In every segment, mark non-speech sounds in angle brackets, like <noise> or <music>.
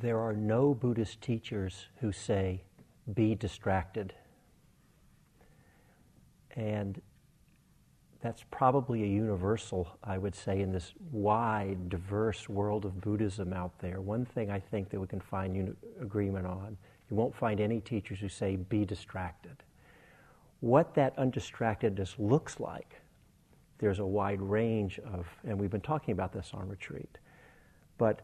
there are no Buddhist teachers who say, be distracted. And that's probably a universal, I would say, in this wide, diverse world of Buddhism out there. One thing I think that we can find agreement on you won't find any teachers who say, be distracted. What that undistractedness looks like, there's a wide range of, and we've been talking about this on retreat, but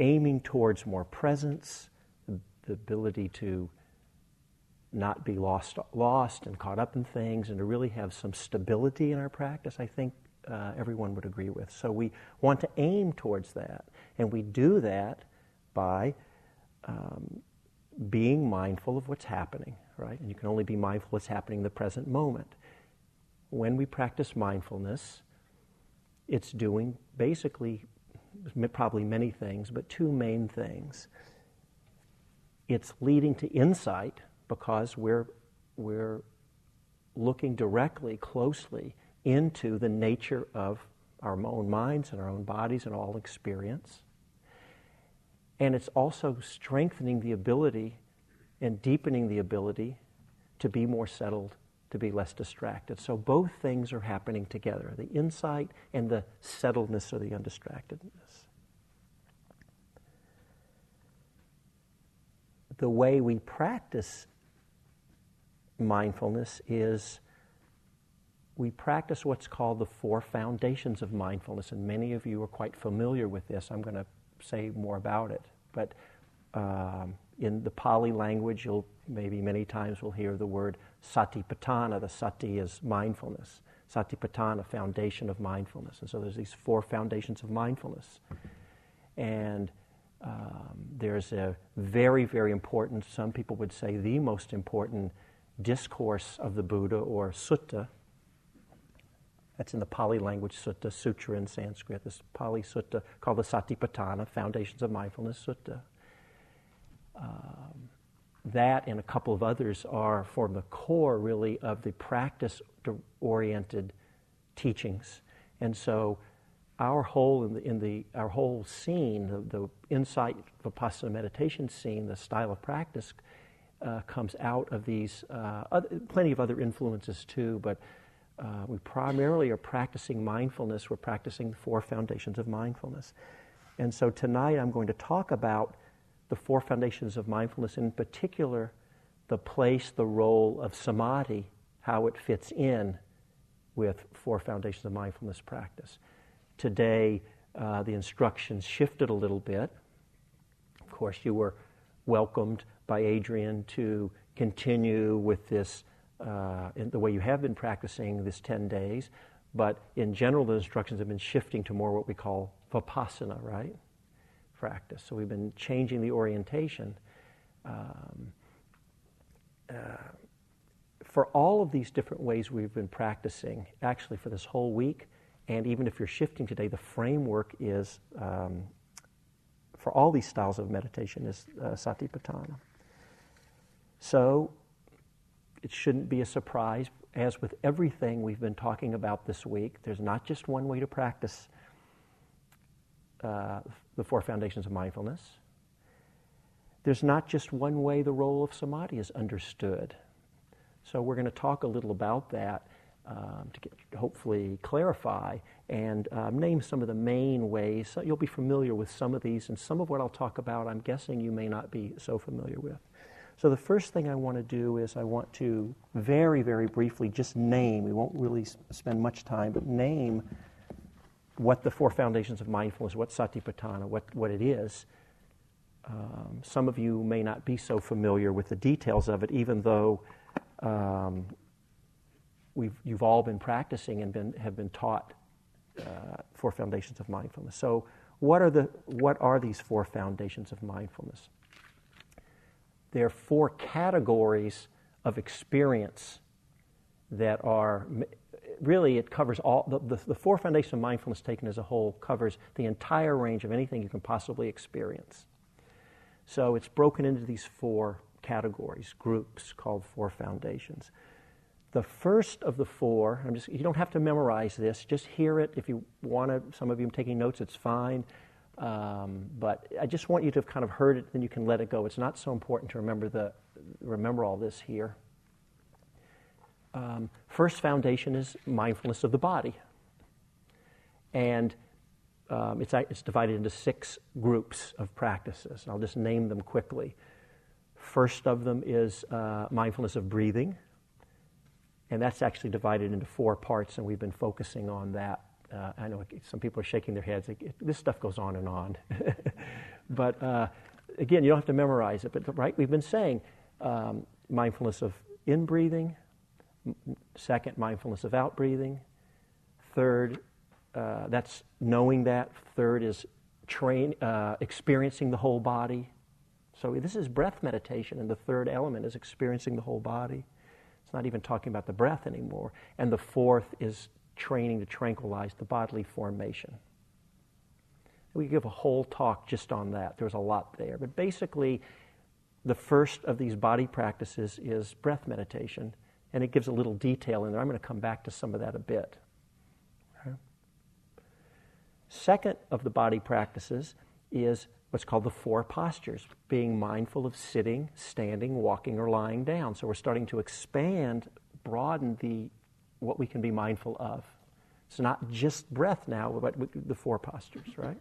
aiming towards more presence, the ability to not be lost, lost and caught up in things, and to really have some stability in our practice, I think uh, everyone would agree with. So we want to aim towards that, and we do that by um, being mindful of what's happening, right? And you can only be mindful of what's happening in the present moment. When we practice mindfulness, it's doing basically probably many things, but two main things. It's leading to insight because we're, we're looking directly, closely into the nature of our own minds and our own bodies and all experience. And it's also strengthening the ability and deepening the ability to be more settled, to be less distracted. So both things are happening together the insight and the settledness or the undistractedness. The way we practice mindfulness is we practice what's called the four foundations of mindfulness, and many of you are quite familiar with this. I'm going to say more about it. But um, in the Pali language, you'll maybe many times we'll hear the word satipatthana. The sati is mindfulness. Satipatthana, foundation of mindfulness. And so there's these four foundations of mindfulness. And um, there's a very, very important, some people would say the most important discourse of the Buddha or sutta that's in the Pali language sutta, sutra in Sanskrit, this Pali sutta called the Satipatthana, Foundations of Mindfulness Sutta. Um, that and a couple of others are form the core, really, of the practice oriented teachings. And so, our whole in the, in the our whole scene, the, the insight vipassana meditation scene, the style of practice, uh, comes out of these uh, other, plenty of other influences too, but uh, we primarily are practicing mindfulness. We're practicing the four foundations of mindfulness. And so tonight I'm going to talk about the four foundations of mindfulness, in particular, the place, the role of samadhi, how it fits in with four foundations of mindfulness practice. Today, uh, the instructions shifted a little bit. Of course, you were welcomed by Adrian to continue with this uh, in the way you have been practicing this 10 days, but in general, the instructions have been shifting to more what we call vipassana, right? Practice. So we've been changing the orientation. Um, uh, for all of these different ways we've been practicing, actually for this whole week, and even if you're shifting today, the framework is um, for all these styles of meditation is uh, satipatthana. So it shouldn't be a surprise. As with everything we've been talking about this week, there's not just one way to practice uh, the four foundations of mindfulness. There's not just one way the role of samadhi is understood. So we're going to talk a little about that um, to get, hopefully clarify and um, name some of the main ways. So you'll be familiar with some of these, and some of what I'll talk about, I'm guessing you may not be so familiar with. So the first thing I want to do is I want to very, very briefly just name, we won't really spend much time, but name what the four foundations of mindfulness, what satipatthana, what, what it is. Um, some of you may not be so familiar with the details of it, even though um, we've, you've all been practicing and been, have been taught uh, four foundations of mindfulness. So, what are, the, what are these four foundations of mindfulness? there are four categories of experience that are really it covers all the, the, the, four foundations of mindfulness taken as a whole covers the entire range of anything you can possibly experience so it's broken into these four categories groups called four foundations the first of the four I'm just, you don't have to memorize this just hear it if you want to some of you are taking notes it's fine Um, but I just want you to have kind of heard it, then you can let it go. It's not so important to remember the remember all this here. Um, first foundation is mindfulness of the body, and um, it's, it's divided into six groups of practices. I'll just name them quickly. First of them is uh, mindfulness of breathing, and that's actually divided into four parts, and we've been focusing on that. Uh, I know some people are shaking their heads. This stuff goes on and on. <laughs> but uh, again, you don't have to memorize it, but right, we've been saying um, mindfulness of in breathing, second, mindfulness of out breathing, third, uh, that's knowing that. Third is train, uh, experiencing the whole body. So this is breath meditation, and the third element is experiencing the whole body. It's not even talking about the breath anymore. And the fourth is training to tranquilize the bodily formation. We give a whole talk just on that. There's a lot there. But basically, the first of these body practices is breath meditation, and it gives a little detail in there. I'm going to come back to some of that a bit. Second of the body practices is what's called the four postures, being mindful of sitting, standing, walking, or lying down. So we're starting to expand, broaden the what we can be mindful of. It's not just breath now, but the four postures, right?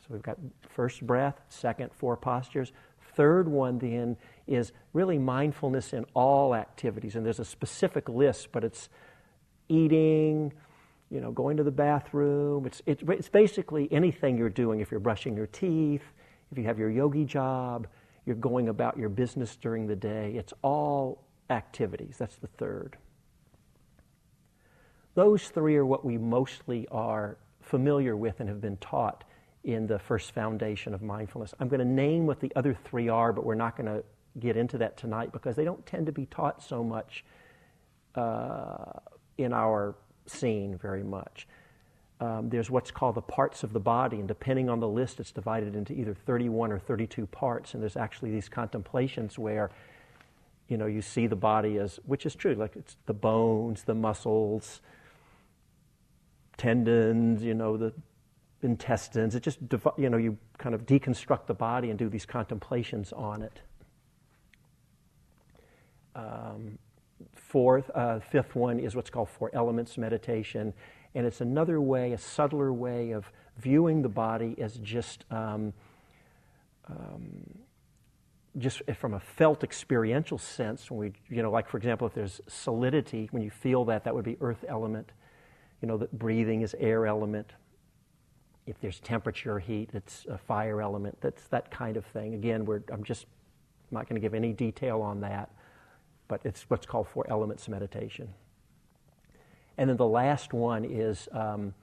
So we've got first breath, second, four postures. Third one then is really mindfulness in all activities. And there's a specific list, but it's eating, you know, going to the bathroom. It's, it's, it's basically anything you're doing. If you're brushing your teeth, if you have your yogi job, you're going about your business during the day. It's all activities. That's the third. Those three are what we mostly are familiar with and have been taught in the first foundation of mindfulness. I'm going to name what the other three are, but we're not going to get into that tonight because they don't tend to be taught so much uh, in our scene very much. Um, there's what's called the parts of the body, and depending on the list, it's divided into either 31 or 32 parts. And there's actually these contemplations where, you know, you see the body as, which is true, like it's the bones, the muscles, tendons, you know, the intestines. It just, you know, you kind of deconstruct the body and do these contemplations on it. Um, fourth, uh, fifth one is what's called four elements meditation, and it's another way, a subtler way of viewing the body as just um, um, just from a felt experiential sense. When we, you know, like for example, if there's solidity, when you feel that, that would be earth element. You know, that breathing is air element. If there's temperature, heat, it's a fire element. That's that kind of thing. Again, I'm just not going to give any detail on that but it's what's called four elements meditation. And then the last one is um,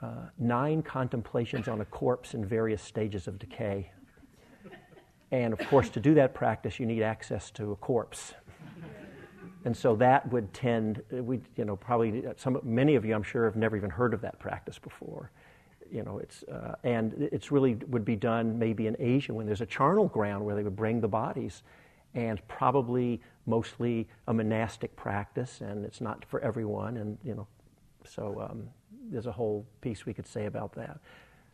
uh, nine contemplations on a corpse in various stages of decay. And of course, to do that practice, you need access to a corpse. And so that would tend, we, you know, probably some, many of you, I'm sure, have never even heard of that practice before. You know, it's, uh, and it's really would be done maybe in Asia when there's a charnel ground where they would bring the bodies and probably mostly a monastic practice, and it's not for everyone. And you know, so um, there's a whole piece we could say about that.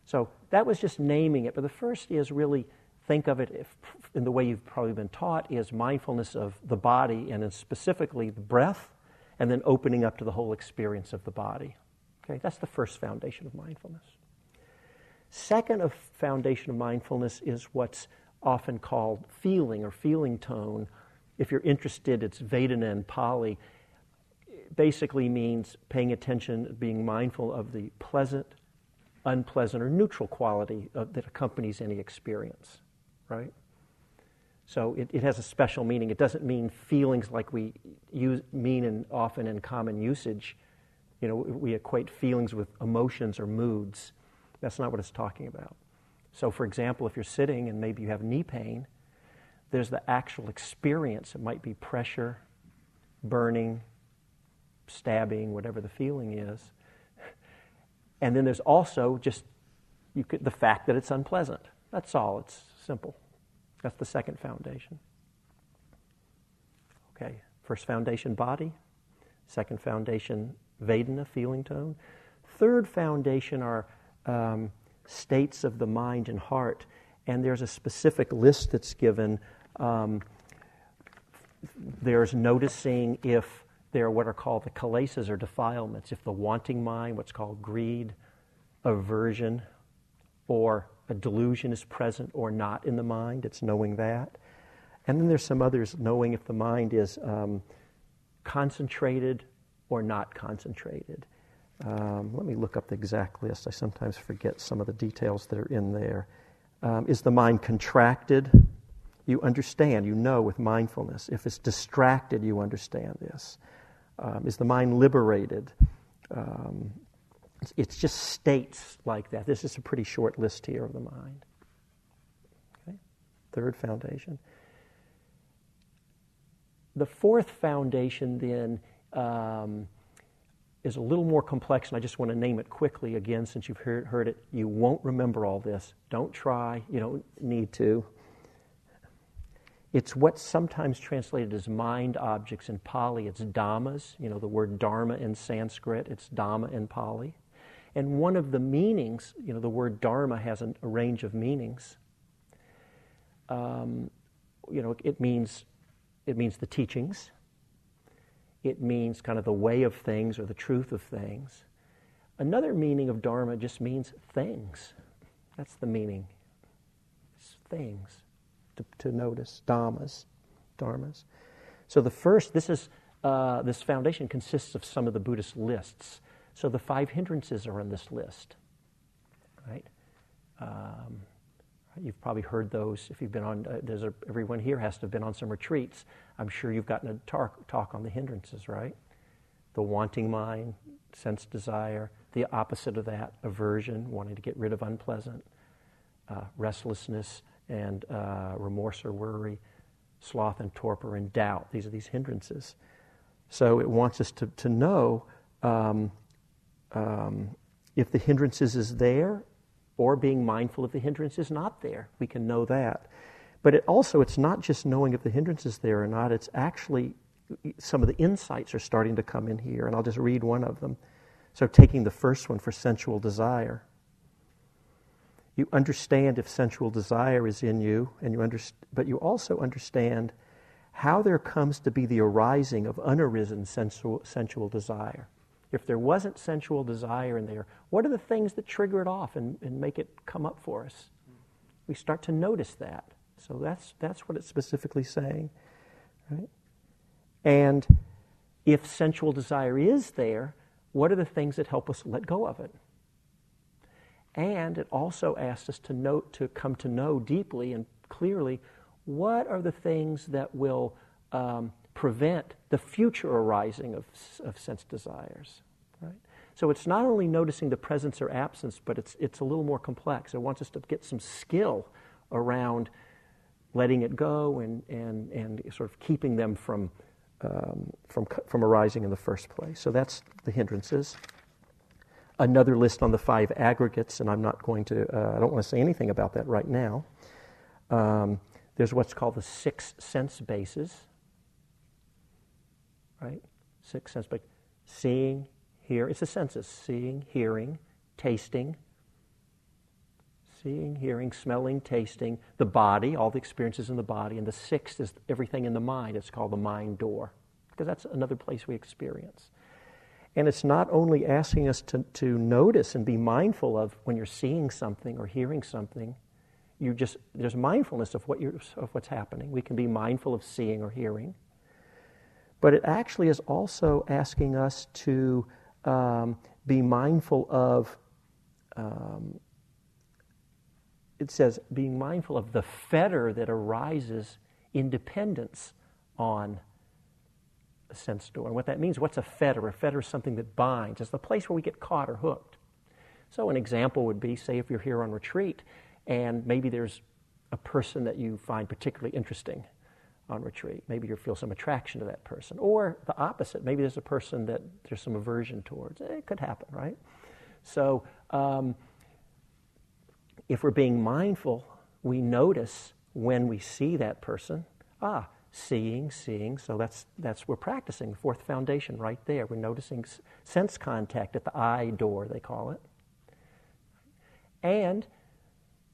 So that was just naming it. But the first is really think of it if, in the way you've probably been taught is mindfulness of the body and specifically the breath, and then opening up to the whole experience of the body. Okay, that's the first foundation of mindfulness. Second of foundation of mindfulness is what's often called feeling or feeling tone. If you're interested, it's Vedana and Pali. It basically means paying attention, being mindful of the pleasant, unpleasant, or neutral quality of, that accompanies any experience, right? So it, it, has a special meaning. It doesn't mean feelings like we use, mean in, often in common usage. You know, we equate feelings with emotions or moods. That's not what it's talking about. So, for example, if you're sitting and maybe you have knee pain, there's the actual experience. It might be pressure, burning, stabbing, whatever the feeling is. And then there's also just could, the fact that it's unpleasant. That's all. It's simple. That's the second foundation. Okay, first foundation, body. Second foundation, Vedana, feeling tone. Third foundation are um, states of the mind and heart. And there's a specific list that's given. Um, there's noticing if there are what are called the kilesas or defilements, if the wanting mind, what's called greed, aversion, or a delusion is present or not in the mind, it's knowing that. And then there's some others, knowing if the mind is um, concentrated or not concentrated. Um, let me look up the exact list. I sometimes forget some of the details that are in there. Um, is the mind contracted? You understand, you know with mindfulness. If it's distracted, you understand this. Um, is the mind liberated? Um, it's, just states like that. This is a pretty short list here of the mind. Okay? Third foundation. The fourth foundation then um, is a little more complex, and I just want to name it quickly again since you've heard, heard it. You won't remember all this. Don't try, you don't need to. It's what's sometimes translated as mind objects in Pali. It's dhammas, you know, the word dharma in Sanskrit, it's dhamma in Pali. And one of the meanings, you know, the word dharma has an, a range of meanings. Um, you know, it means, it means the teachings it means kind of the way of things or the truth of things. Another meaning of Dharma just means things. That's the meaning. It's things to, to notice, Dhammas, Dharmas. So the first, this is uh, this foundation consists of some of the Buddhist lists. So the five hindrances are on this list, right? Um, You've probably heard those if you've been on, uh, there's a, everyone here has to have been on some retreats. I'm sure you've gotten a talk, talk on the hindrances, right? The wanting mind, sense desire, the opposite of that, aversion, wanting to get rid of unpleasant, uh, restlessness and uh, remorse or worry, sloth and torpor and doubt. These are these hindrances. So it wants us to, to know um, um, if the hindrances is there or being mindful if the hindrance is not there. We can know that. But it also, it's not just knowing if the hindrance is there or not, it's actually some of the insights are starting to come in here, and I'll just read one of them. So, taking the first one for sensual desire. You understand if sensual desire is in you, and you underst- but you also understand how there comes to be the arising of unarisen sensual, sensual desire. If there wasn't sensual desire in there, what are the things that trigger it off and, and make it come up for us? We start to notice that. So that's, that's what it's specifically saying. Right? And if sensual desire is there, what are the things that help us let go of it? And it also asks us to note, to come to know deeply and clearly what are the things that will um, prevent the future arising of, of sense desires. Right? So it's not only noticing the presence or absence, but it's, it's a little more complex. It wants us to get some skill around letting it go and, and, and sort of keeping them from, um, from, from arising in the first place. So that's the hindrances. Another list on the five aggregates, and I'm not going to, uh, I don't want to say anything about that right now. Um, there's what's called the six sense bases right? Six sense, but seeing, hear, it's the senses seeing, hearing, tasting, seeing, hearing, smelling, tasting, the body, all the experiences in the body, and the sixth is everything in the mind. It's called the mind door, because that's another place we experience. And it's not only asking us to, to notice and be mindful of when you're seeing something or hearing something, you just there's mindfulness of what you're, of what's happening. We can be mindful of seeing or hearing. But it actually is also asking us to um, be mindful of, um, it says, being mindful of the fetter that arises in dependence on sense door. And what that means, what's a fetter? A fetter is something that binds, it's the place where we get caught or hooked. So, an example would be say, if you're here on retreat and maybe there's a person that you find particularly interesting on retreat. Maybe you feel some attraction to that person. Or the opposite. Maybe there's a person that there's some aversion towards. It could happen, right? So um, if we're being mindful, we notice when we see that person. Ah, seeing, seeing. So that's that's we're practicing the fourth foundation right there. We're noticing sense contact at the eye door, they call it. And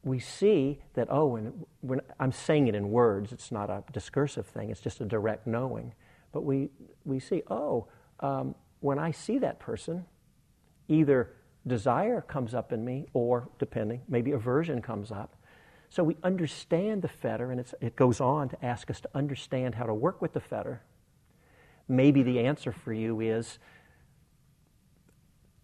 we see that, oh, and when I'm saying it in words, it's not a discursive thing, it's just a direct knowing. But we, we see, oh, um, when I see that person, either desire comes up in me, or depending, maybe aversion comes up. So we understand the fetter, and it goes on to ask us to understand how to work with the fetter. Maybe the answer for you is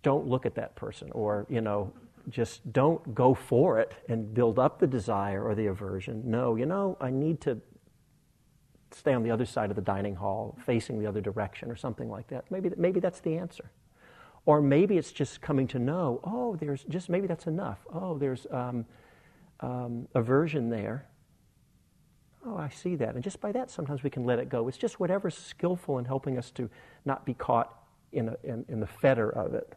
don't look at that person, or, you know, just don't go for it and build up the desire or the aversion. No, you know, I need to stay on the other side of the dining hall, facing the other direction, or something like that. Maybe, maybe that's the answer. Or maybe it's just coming to know, oh, there's just maybe that's enough. Oh, there's um, um, aversion there. Oh, I see that. And just by that, sometimes we can let it go. It's just whatever's skillful in helping us to not be caught in, a, in, in the fetter of it.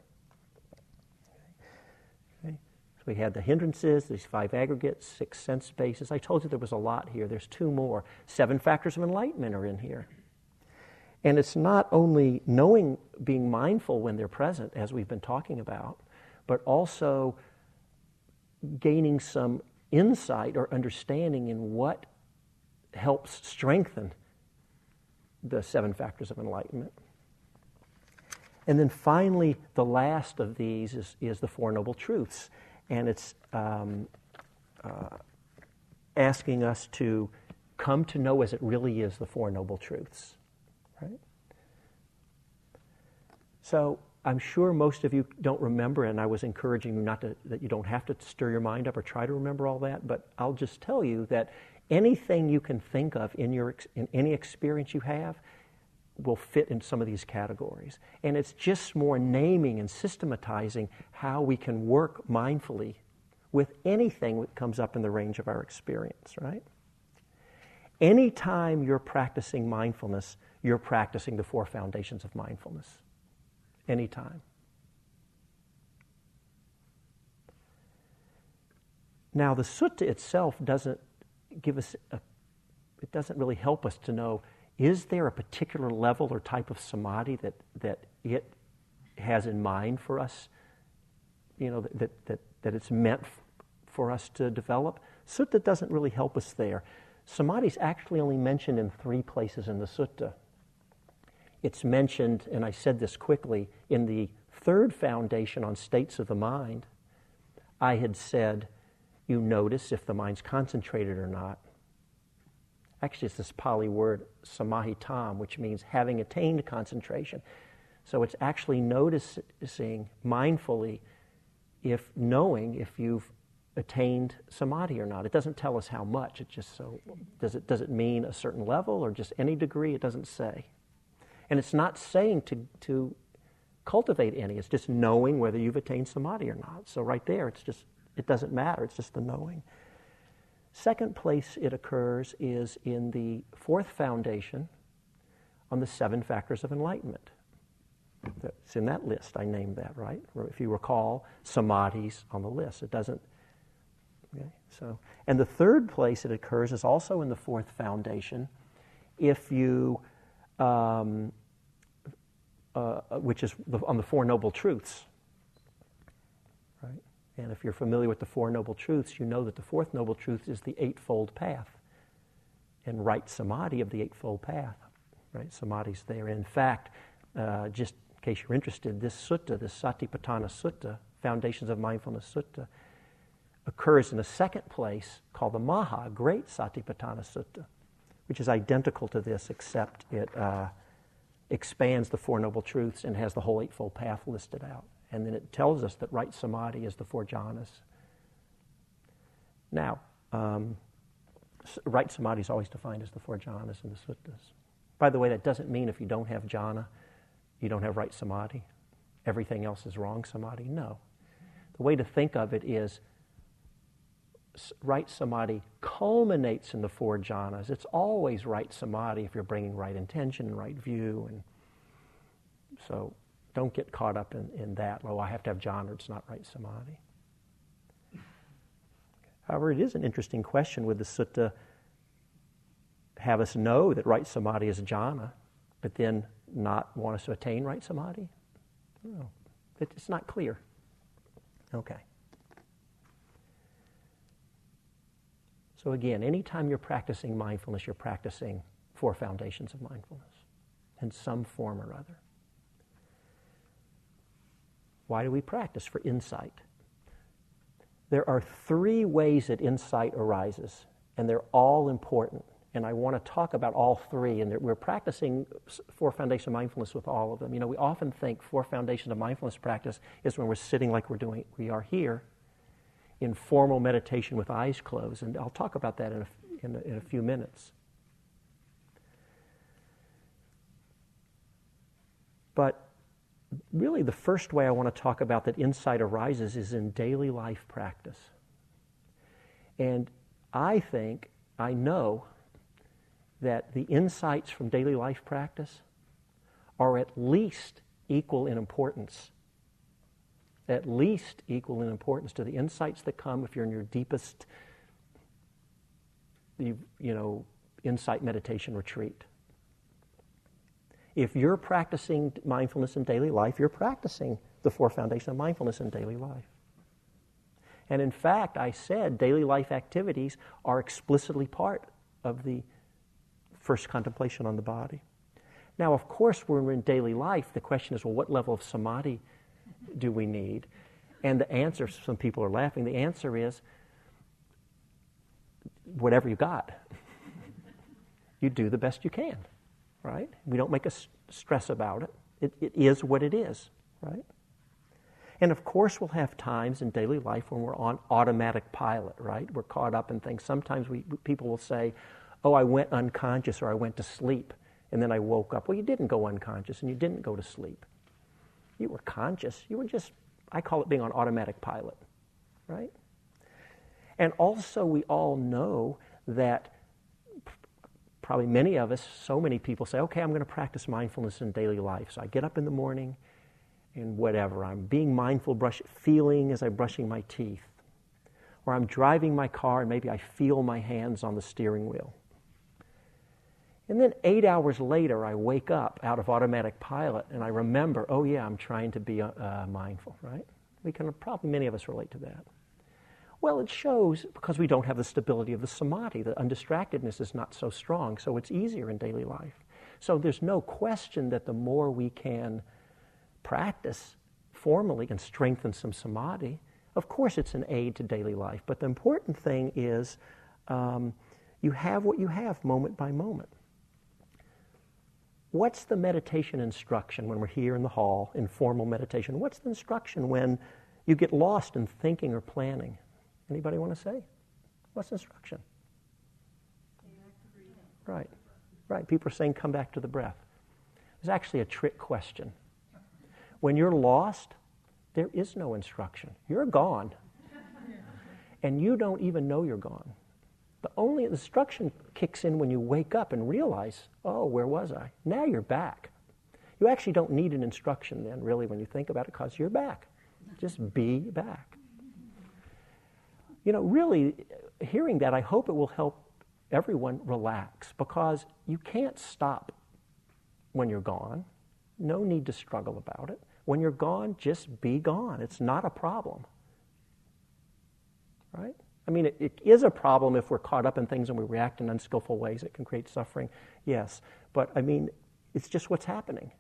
We had the hindrances, these five aggregates, six sense bases. I told you there was a lot here. There's two more. Seven factors of enlightenment are in here. And it's not only knowing, being mindful when they're present, as we've been talking about, but also gaining some insight or understanding in what helps strengthen the seven factors of enlightenment. And then finally, the last of these is, is the Four Noble Truths and it's um, uh, asking us to come to know as it really is the Four Noble Truths. Right? So I'm sure most of you don't remember, and I was encouraging you not to, that you don't have to stir your mind up or try to remember all that, but I'll just tell you that anything you can think of in, your, in any experience you have will fit in some of these categories. And it's just more naming and systematizing how we can work mindfully with anything that comes up in the range of our experience, right? Anytime you're practicing mindfulness, you're practicing the four foundations of mindfulness. Anytime. Now, the sutta itself doesn't give us a, it doesn't really help us to know is there a particular level or type of samadhi that, that it has in mind for us, you know, that, that, that it's meant for us to develop? Sutta doesn't really help us there. Samadhi is actually only mentioned in three places in the sutta. It's mentioned, and I said this quickly, in the third foundation on states of the mind. I had said, you notice if the mind's concentrated or not. Actually, it's this Pali word, samahitam, which means having attained concentration. So it's actually noticing mindfully if knowing if you've attained samadhi or not. It doesn't tell us how much. It just so does it does it mean a certain level or just any degree? It doesn't say. And it's not saying to to cultivate any. It's just knowing whether you've attained samadhi or not. So right there, it's just it doesn't matter. It's just the knowing. Second place it occurs is in the fourth foundation on the seven factors of enlightenment. It's in that list. I named that, right? If you recall, samadhi's on the list. It doesn't. Okay, so, and the third place it occurs is also in the fourth foundation. If you, um, uh, which is on the Four Noble Truths, right? And if you're familiar with the Four Noble Truths, you know that the fourth Noble Truth is the Eightfold Path and right samadhi of the Eightfold Path. Right? Samadhi's there. In fact, uh, just in case you're interested, this sutta, this Satipatthana Sutta, Foundations of Mindfulness Sutta, occurs in a second place called the Maha, Great Satipatthana Sutta, which is identical to this except it uh, expands the Four Noble Truths and has the whole Eightfold Path listed out. And then it tells us that right samadhi is the four jhanas. Now, um, right samadhi is always defined as the four jhanas in the suttas. By the way, that doesn't mean if you don't have jhana, you don't have right samadhi. Everything else is wrong samadhi. No. The way to think of it is right samadhi culminates in the four jhanas. It's always right samadhi if you're bringing right intention and right view. And so don't get caught up in, in that. Well, I have to have jhana, it's not right samadhi. However, it is an interesting question would the sutta have us know that right samadhi is jhana, but then not want us to attain right samadhi? No, it's not clear. Okay. So, again, anytime you're practicing mindfulness, you're practicing four foundations of mindfulness in some form or other. Why do we practice? For insight. There are three ways that insight arises, and they're all important. And I want to talk about all three, and we're practicing four foundations of mindfulness with all of them. You know, we often think four foundations of mindfulness practice is when we're sitting like we're doing, we are here, in formal meditation with eyes closed, and I'll talk about that in a, in a, in a few minutes. But really, the first way I want to talk about that insight arises is in daily life practice. And I think, I know, that the insights from daily life practice are at least equal in importance. At least equal in importance to the insights that come if you're in your deepest, you, know, insight meditation retreat. If you're practicing mindfulness in daily life, you're practicing the four foundations of mindfulness in daily life. And in fact, I said daily life activities are explicitly part of the first contemplation on the body. Now, of course, when we're in daily life, the question is well, what level of samadhi do we need? And the answer, some people are laughing, the answer is whatever you got. <laughs> you do the best you can right? We don't make a stress about it. it. It is what it is, right? And of course, we'll have times in daily life when we're on automatic pilot, right? We're caught up in things. Sometimes we, people will say, Oh, I went unconscious or I went to sleep and then I woke up. Well, you didn't go unconscious and you didn't go to sleep. You were conscious. You were just, I call it being on automatic pilot, right? And also, we all know that probably many of us, so many people say, okay, I'm going to practice mindfulness in daily life. So I get up in the morning and whatever. I'm being mindful, brush, feeling as I'm brushing my teeth. Or I'm driving my car and maybe I feel my hands on the steering wheel. And then eight hours later, I wake up out of automatic pilot and I remember, oh yeah, I'm trying to be uh, uh mindful, right? We can probably, many of us relate to that. Well, it shows because we don't have the stability of the samadhi. The undistractedness is not so strong, so it's easier in daily life. So there's no question that the more we can practice formally and strengthen some samadhi, of course it's an aid to daily life. But the important thing is um, you have what you have moment by moment. What's the meditation instruction when we're here in the hall in formal meditation? What's the instruction when you get lost in thinking or planning? Anybody want to say? What's instruction? Right. Right. People are saying come back to the breath. It's actually a trick question. When you're lost, there is no instruction. You're gone. And you don't even know you're gone. The only instruction kicks in when you wake up and realize, oh, where was I? Now you're back. You actually don't need an instruction then, really, when you think about it, because you're back. Just be back you know, really, hearing that, I hope it will help everyone relax because you can't stop when you're gone. No need to struggle about it. When you're gone, just be gone. It's not a problem. Right? I mean, it, it is a problem if we're caught up in things and we react in unskillful ways. It can create suffering, yes. But I mean, it's just what's happening.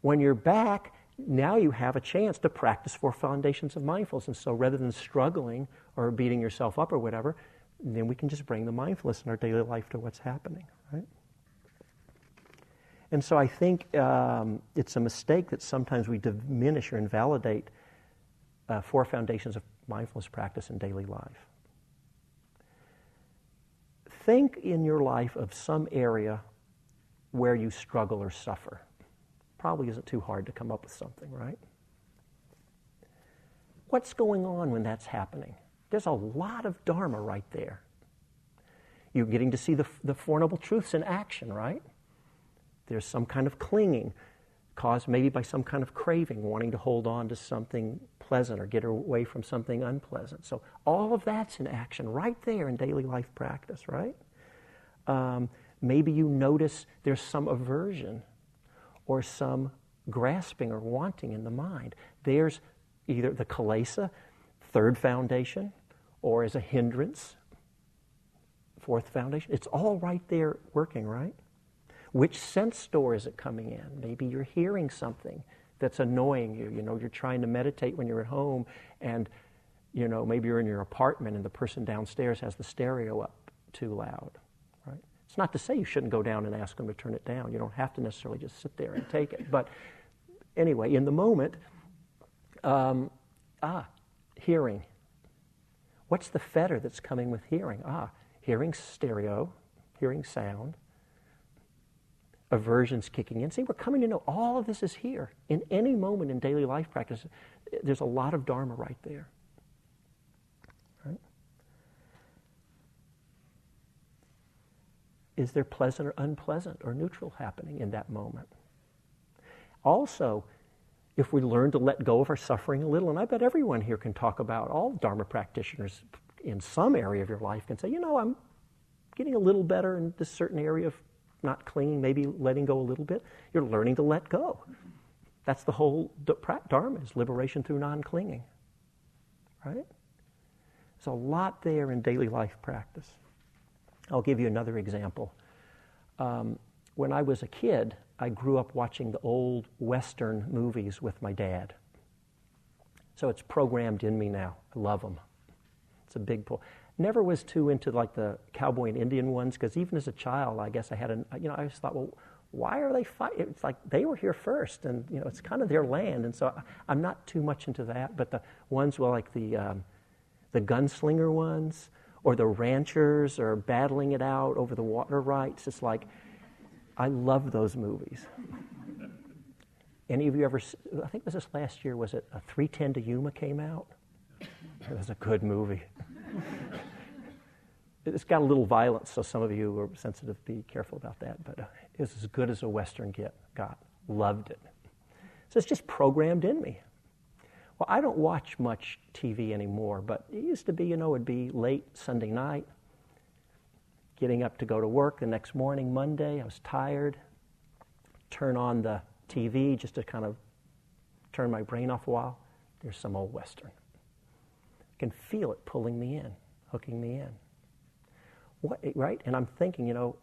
When you're back, now you have a chance to practice four foundations of mindfulness. And so rather than struggling or beating yourself up or whatever, then we can just bring the mindfulness in our daily life to what's happening, right? And so I think um, it's a mistake that sometimes we diminish or invalidate uh, four foundations of mindfulness practice in daily life. Think in your life of some area where you struggle or suffer probably isn't too hard to come up with something, right? What's going on when that's happening? There's a lot of Dharma right there. You're getting to see the, the Four Noble Truths in action, right? There's some kind of clinging caused maybe by some kind of craving, wanting to hold on to something pleasant or get away from something unpleasant. So all of that's in action right there in daily life practice, right? Um, maybe you notice there's some aversion or some grasping or wanting in the mind. There's either the kilesa, third foundation, or as a hindrance, fourth foundation. It's all right there working, right? Which sense door is it coming in? Maybe you're hearing something that's annoying you. You know, you're trying to meditate when you're at home, and, you know, maybe you're in your apartment and the person downstairs has the stereo up too loud, right? It's not to say you shouldn't go down and ask them to turn it down. You don't have to necessarily just sit there and take it. But anyway, in the moment, um, ah, hearing. What's the fetter that's coming with hearing? Ah, hearing stereo, hearing sound aversions kicking in. See, we're coming to know all of this is here. In any moment in daily life practice, there's a lot of Dharma right there. Right? Is there pleasant or unpleasant or neutral happening in that moment? Also, if we learn to let go of our suffering a little, and I bet everyone here can talk about, all Dharma practitioners in some area of your life can say, you know, I'm getting a little better in this certain area of not clinging, maybe letting go a little bit. You're learning to let go. That's the whole Dharma is liberation through non-clinging. Right? There's a lot there in daily life practice. I'll give you another example. Um, when I was a kid, I grew up watching the old Western movies with my dad. So it's programmed in me now. I love them. It's a big pull never was too into like the cowboy and Indian ones because even as a child, I guess I had an, you know, I just thought, well, why are they fighting? It's like they were here first, and you know, it's kind of their land, and so I'm not too much into that. But the ones were like the um, the gunslinger ones, or the ranchers, are battling it out over the water rights. It's like I love those movies. Any of you ever? I think this last year. Was it a 310 to Yuma came out? It was a good movie it's got a little violence, so some of you are sensitive. Be careful about that. But uh, it's as good as a Western get got. Loved it. So it's just programmed in me. Well, I don't watch much TV anymore, but it used to be, you know, it'd be late Sunday night, getting up to go to work the next morning, Monday. I was tired. Turn on the TV just to kind of turn my brain off a while. There's some old Western. I can feel it pulling me in, hooking me in. What, right? And I'm thinking, you know,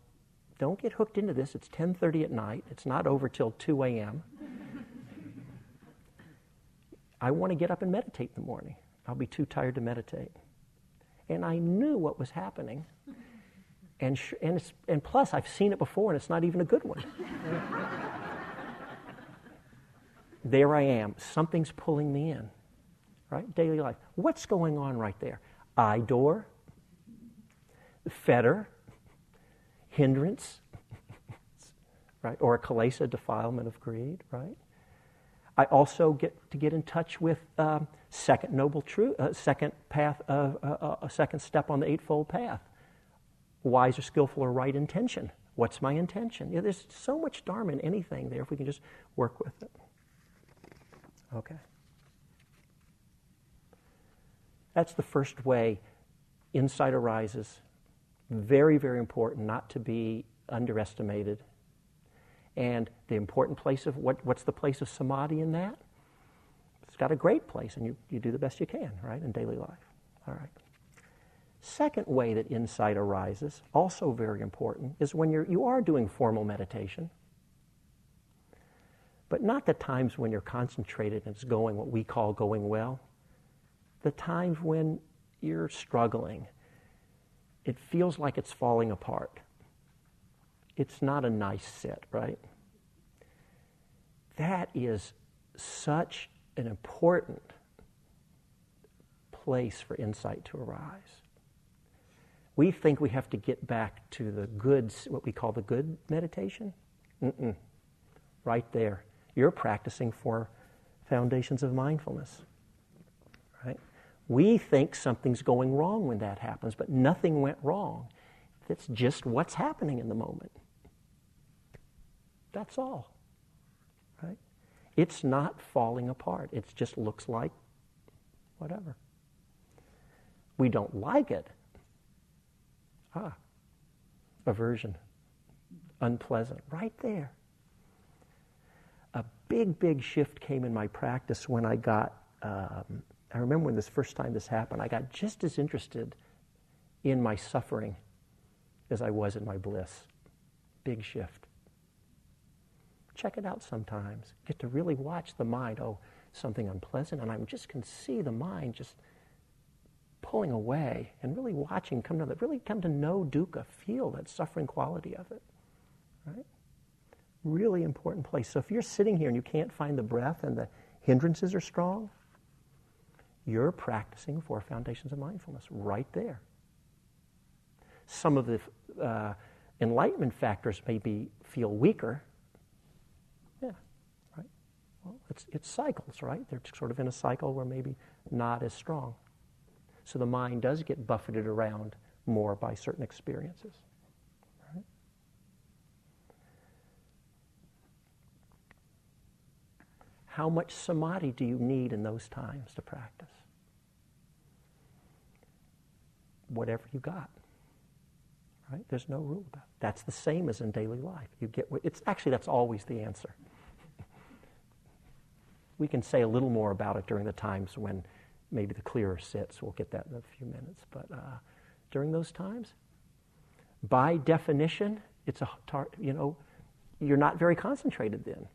don't get hooked into this. It's 10:30 at night. It's not over till 2 a.m. I want to get up and meditate in the morning. I'll be too tired to meditate. And I knew what was happening. And, sh- and, and plus, I've seen it before, and it's not even a good one. <laughs> there I am. Something's pulling me in right? Daily life. What's going on right there? Eye door, fetter, hindrance, right? Or a kilesa defilement of greed, right? I also get to get in touch with um, second noble truth, uh, second path, uh, uh, a second step on the eightfold path. Wise or skillful or right intention. What's my intention? There's so much dharma in anything there if we can just work with it. Okay. That's the first way insight arises. Very, very important not to be underestimated. And the important place of what, what's the place of samadhi in that? It's got a great place, and you, you do the best you can, right, in daily life. All right. Second way that insight arises, also very important, is when you're, you are doing formal meditation, but not the times when you're concentrated and it's going what we call going well the times when you're struggling, it feels like it's falling apart. It's not a nice sit, right? That is such an important place four insight to arise. We think we have to get back to the good, what we call the good meditation. Mm-mm. Right there. You're practicing for foundations of mindfulness. We think something's going wrong when that happens, but nothing went wrong. It's just what's happening in the moment. That's all. Right? It's not falling apart. It just looks like whatever. We don't like it. Ah, aversion, unpleasant, right there. A big, big shift came in my practice when I got um, I remember when this first time this happened, I got just as interested in my suffering as I was in my bliss. Big shift. Check it out sometimes. Get to really watch the mind. Oh, something unpleasant, and I just can see the mind just pulling away and really watching, come to that, really come to know dukkha, feel that suffering quality of it. Right? Really important place. So if you're sitting here and you can't find the breath and the hindrances are strong, you're practicing four foundations of mindfulness right there. Some of the uh, enlightenment factors maybe feel weaker. Yeah, right. Well, it's, it's cycles, right? They're sort of in a cycle where maybe not as strong. So the mind does get buffeted around more by certain experiences. How much samadhi do you need in those times to practice? Whatever you got. Right? There's no rule about it. That's the same as in daily life. You get it's actually that's always the answer. <laughs> we can say a little more about it during the times when maybe the clearer sits. We'll get that in a few minutes. But uh, during those times, by definition, it's a tar- you know you're not very concentrated then.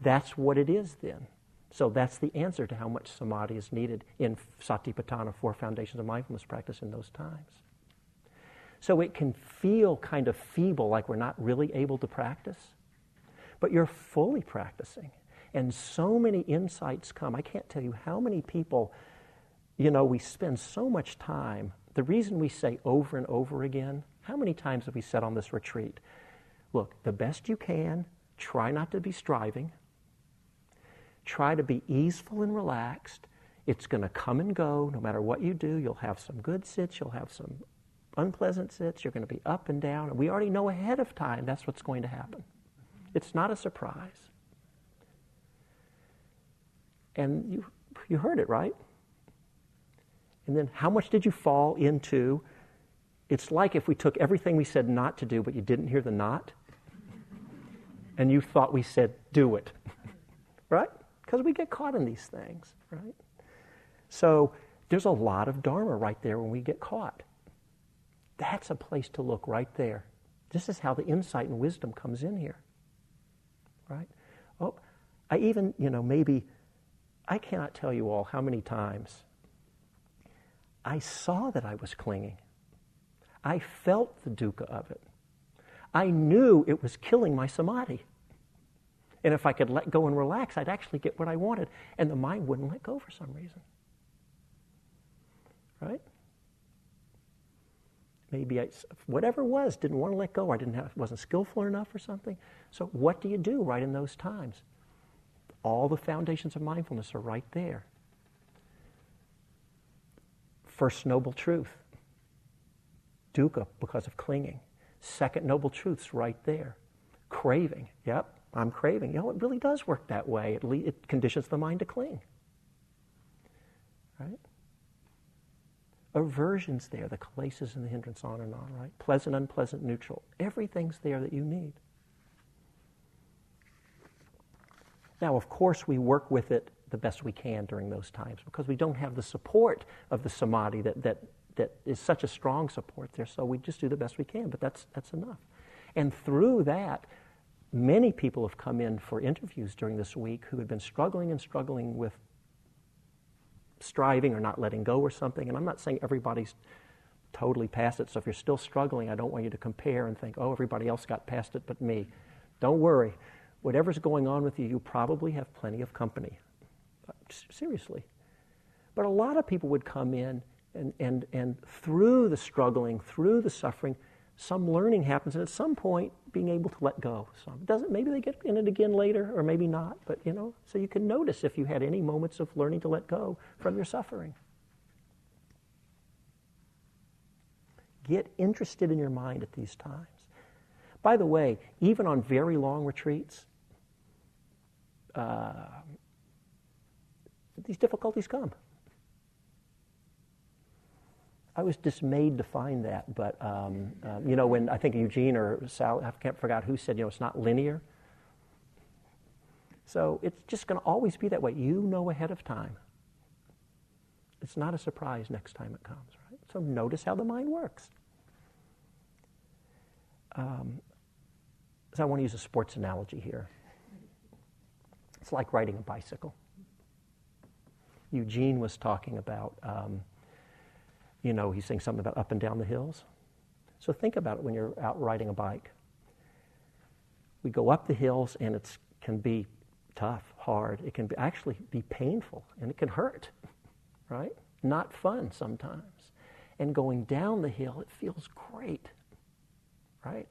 That's what it is then. So that's the answer to how much samadhi is needed in Satipatthana, four foundations of mindfulness practice in those times. So it can feel kind of feeble, like we're not really able to practice, but you're fully practicing. And so many insights come. I can't tell you how many people you know, we spend so much time. The reason we say over and over again, how many times have we said on this retreat? Look, the best you can, try not to be striving, try to be easeful and relaxed. It's going to come and go no matter what you do. You'll have some good sits, you'll have some unpleasant sits, you're going to be up and down. And we already know ahead of time that's what's going to happen. It's not a surprise. And you, you heard it, right? And then how much did you fall into? It's like if we took everything we said not to do, but you didn't hear the not, and you thought we said do it. <laughs> right? Because we get caught in these things, right? So there's a lot of Dharma right there when we get caught. That's a place to look right there. This is how the insight and wisdom comes in here. Right? Oh, I even, you know, maybe, I cannot tell you all how many times I saw that I was clinging. I felt the dukkha of it. I knew it was killing my samadhi. And if I could let go and relax, I'd actually get what I wanted. And the mind wouldn't let go for some reason. Right? Maybe I, whatever it was, didn't want to let go. I didn't have, wasn't skillful enough or something. So what do you do right in those times? All the foundations of mindfulness are right there. First noble truth, dukkha because of clinging. Second noble truth's right there. Craving, yep, I'm craving. You know, it really does work that way. It, le- it conditions the mind to cling. Right? Aversion's there, the kilesas and the hindrance, on and on, right? Pleasant, unpleasant, neutral. Everything's there that you need. Now, of course, we work with it the best we can during those times because we don't have the support of the samadhi that, that, that is such a strong support there. So we just do the best we can, but that's, that's enough. And through that, many people have come in for interviews during this week who had been struggling and struggling with striving or not letting go or something. And I'm not saying everybody's totally past it. So if you're still struggling, I don't want you to compare and think, oh, everybody else got past it but me. Don't worry. Whatever's going on with you, you probably have plenty of company seriously. But a lot of people would come in, and, and, and through the struggling, through the suffering, some learning happens, and at some point, being able to let go. Some doesn't. Maybe they get in it again later, or maybe not. But you know, so you can notice if you had any moments of learning to let go from your suffering. Get interested in your mind at these times. By the way, even on very long retreats, uh, these difficulties come. I was dismayed to find that, but um, uh, you know, when I think Eugene or Sal, I can't forget who said, you know, it's not linear. So it's just going to always be that way. You know ahead of time. It's not a surprise next time it comes, right? So notice how the mind works. um, so I want to use a sports analogy here. It's like riding a bicycle. Eugene was talking about, um, you know, he's saying something about up and down the hills. So think about it when you're out riding a bike. We go up the hills and it can be tough, hard. It can be, actually be painful and it can hurt, right? Not fun sometimes. And going down the hill, it feels great, right?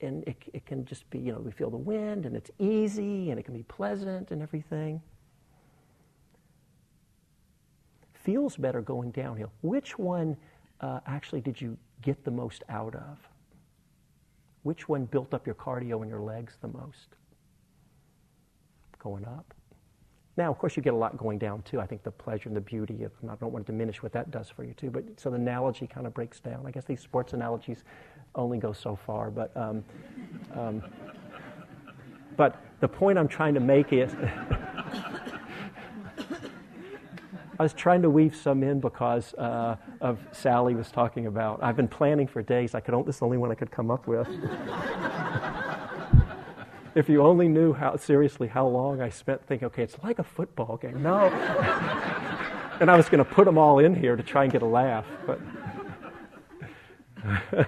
And it, it can just be, you know, we feel the wind and it's easy and it can be pleasant and everything. Feels better going downhill. Which one uh, actually did you get the most out of? Which one built up your cardio and your legs the most? Going up. Now, of course, you get a lot going down too. I think the pleasure and the beauty of, I don't want to diminish what that does for you too, but so the analogy kind of breaks down. I guess these sports analogies only go so far, but, um, um, but the point I'm trying to make is <laughs> I was trying to weave some in because uh, of Sally was talking about. I've been planning for days. I could, this is the only one I could come up with. <laughs> if you only knew how seriously how long I spent thinking, okay, it's like a football game. No. <laughs> and I was going to put them all in here to try and get a laugh, but <laughs>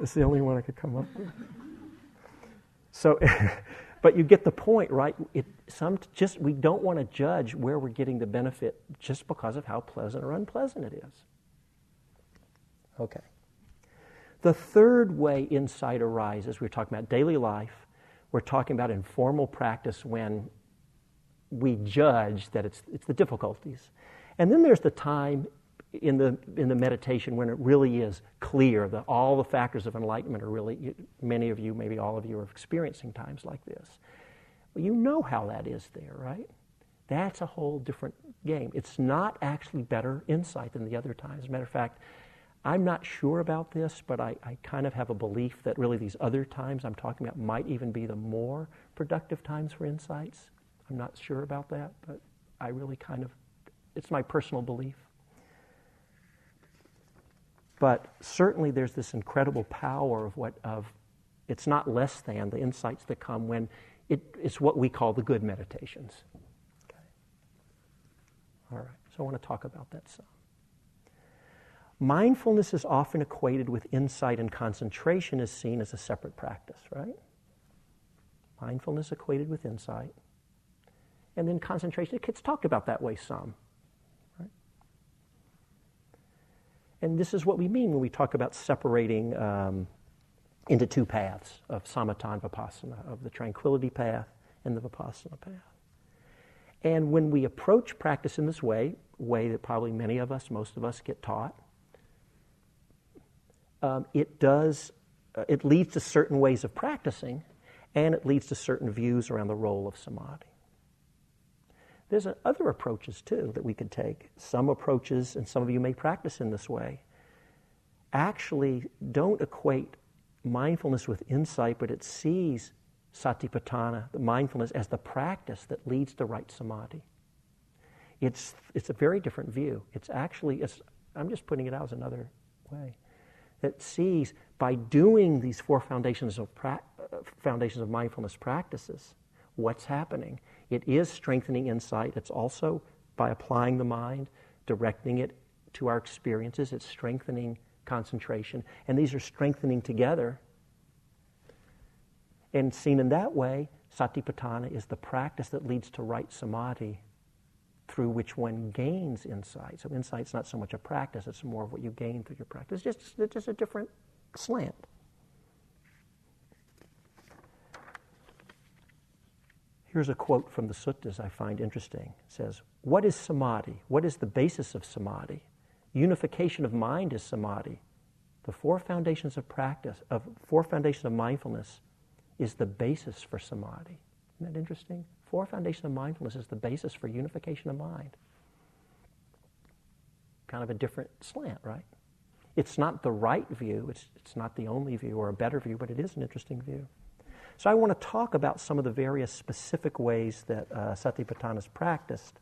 it's the only one I could come up with. So, but you get the point, right? It, some just we don't want to judge where we're getting the benefit just because of how pleasant or unpleasant it is. Okay. The third way insight arises, we are talking about daily life we're talking about informal practice when we judge that it's, it's the difficulties. And then there's the time in the, in the meditation when it really is clear that all the factors of enlightenment are really, many of you, maybe all of you, are experiencing times like this. Well, you know how that is there, right? That's a whole different game. It's not actually better insight than the other times. As a matter of fact, I'm not sure about this, but I, I, kind of have a belief that really these other times I'm talking about might even be the more productive times for insights. I'm not sure about that, but I really kind of, it's my personal belief. But certainly there's this incredible power of what, of, it's not less than the insights that come when it, it's what we call the good meditations. Okay. All right, so I want to talk about that some. Mindfulness is often equated with insight, and concentration is seen as a separate practice, right? Mindfulness equated with insight. And then concentration, it gets talked about that way some. Right? And this is what we mean when we talk about separating um, into two paths of samatha and vipassana, of the tranquility path and the vipassana path. And when we approach practice in this way, way that probably many of us, most of us get taught, um, it does, uh, it leads to certain ways of practicing, and it leads to certain views around the role of samadhi. There's other approaches too that we could take. Some approaches, and some of you may practice in this way, actually don't equate mindfulness with insight, but it sees satipatthana, the mindfulness, as the practice that leads to right samadhi. It's, it's a very different view. It's actually, it's, I'm just putting it out as another way that sees by doing these four foundations of, pra- uh, foundations of mindfulness practices what's happening. It is strengthening insight. It's also by applying the mind, directing it to our experiences, it's strengthening concentration. And these are strengthening together. And seen in that way, satipatthana is the practice that leads to right samadhi through which one gains insight. So insight's not so much a practice, it's more of what you gain through your practice. It's just, it's just a different slant. Here's a quote from the suttas I find interesting. It says, What is samadhi? What is the basis of samadhi? Unification of mind is samadhi. The four foundations of practice, of four foundations of mindfulness, is the basis for samadhi. Isn't that interesting? Four foundations of mindfulness is the basis for unification of mind. Kind of a different slant, right? It's not the right view, it's, it's not the only view or a better view, but it is an interesting view. So I want to talk about some of the various specific ways that uh, Satipatthana is practiced.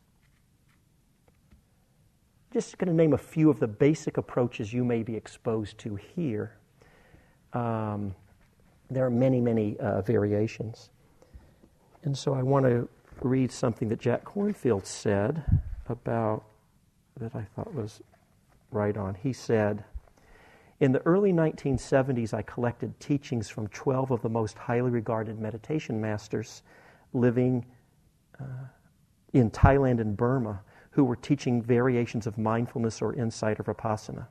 Just going to name a few of the basic approaches you may be exposed to here. Um, there are many, many uh, variations. And so I want to read something that Jack Kornfield said about that I thought was right on. He said, In the early 1970s, I collected teachings from 12 of the most highly regarded meditation masters living uh, in Thailand and Burma who were teaching variations of mindfulness or insight or vipassana.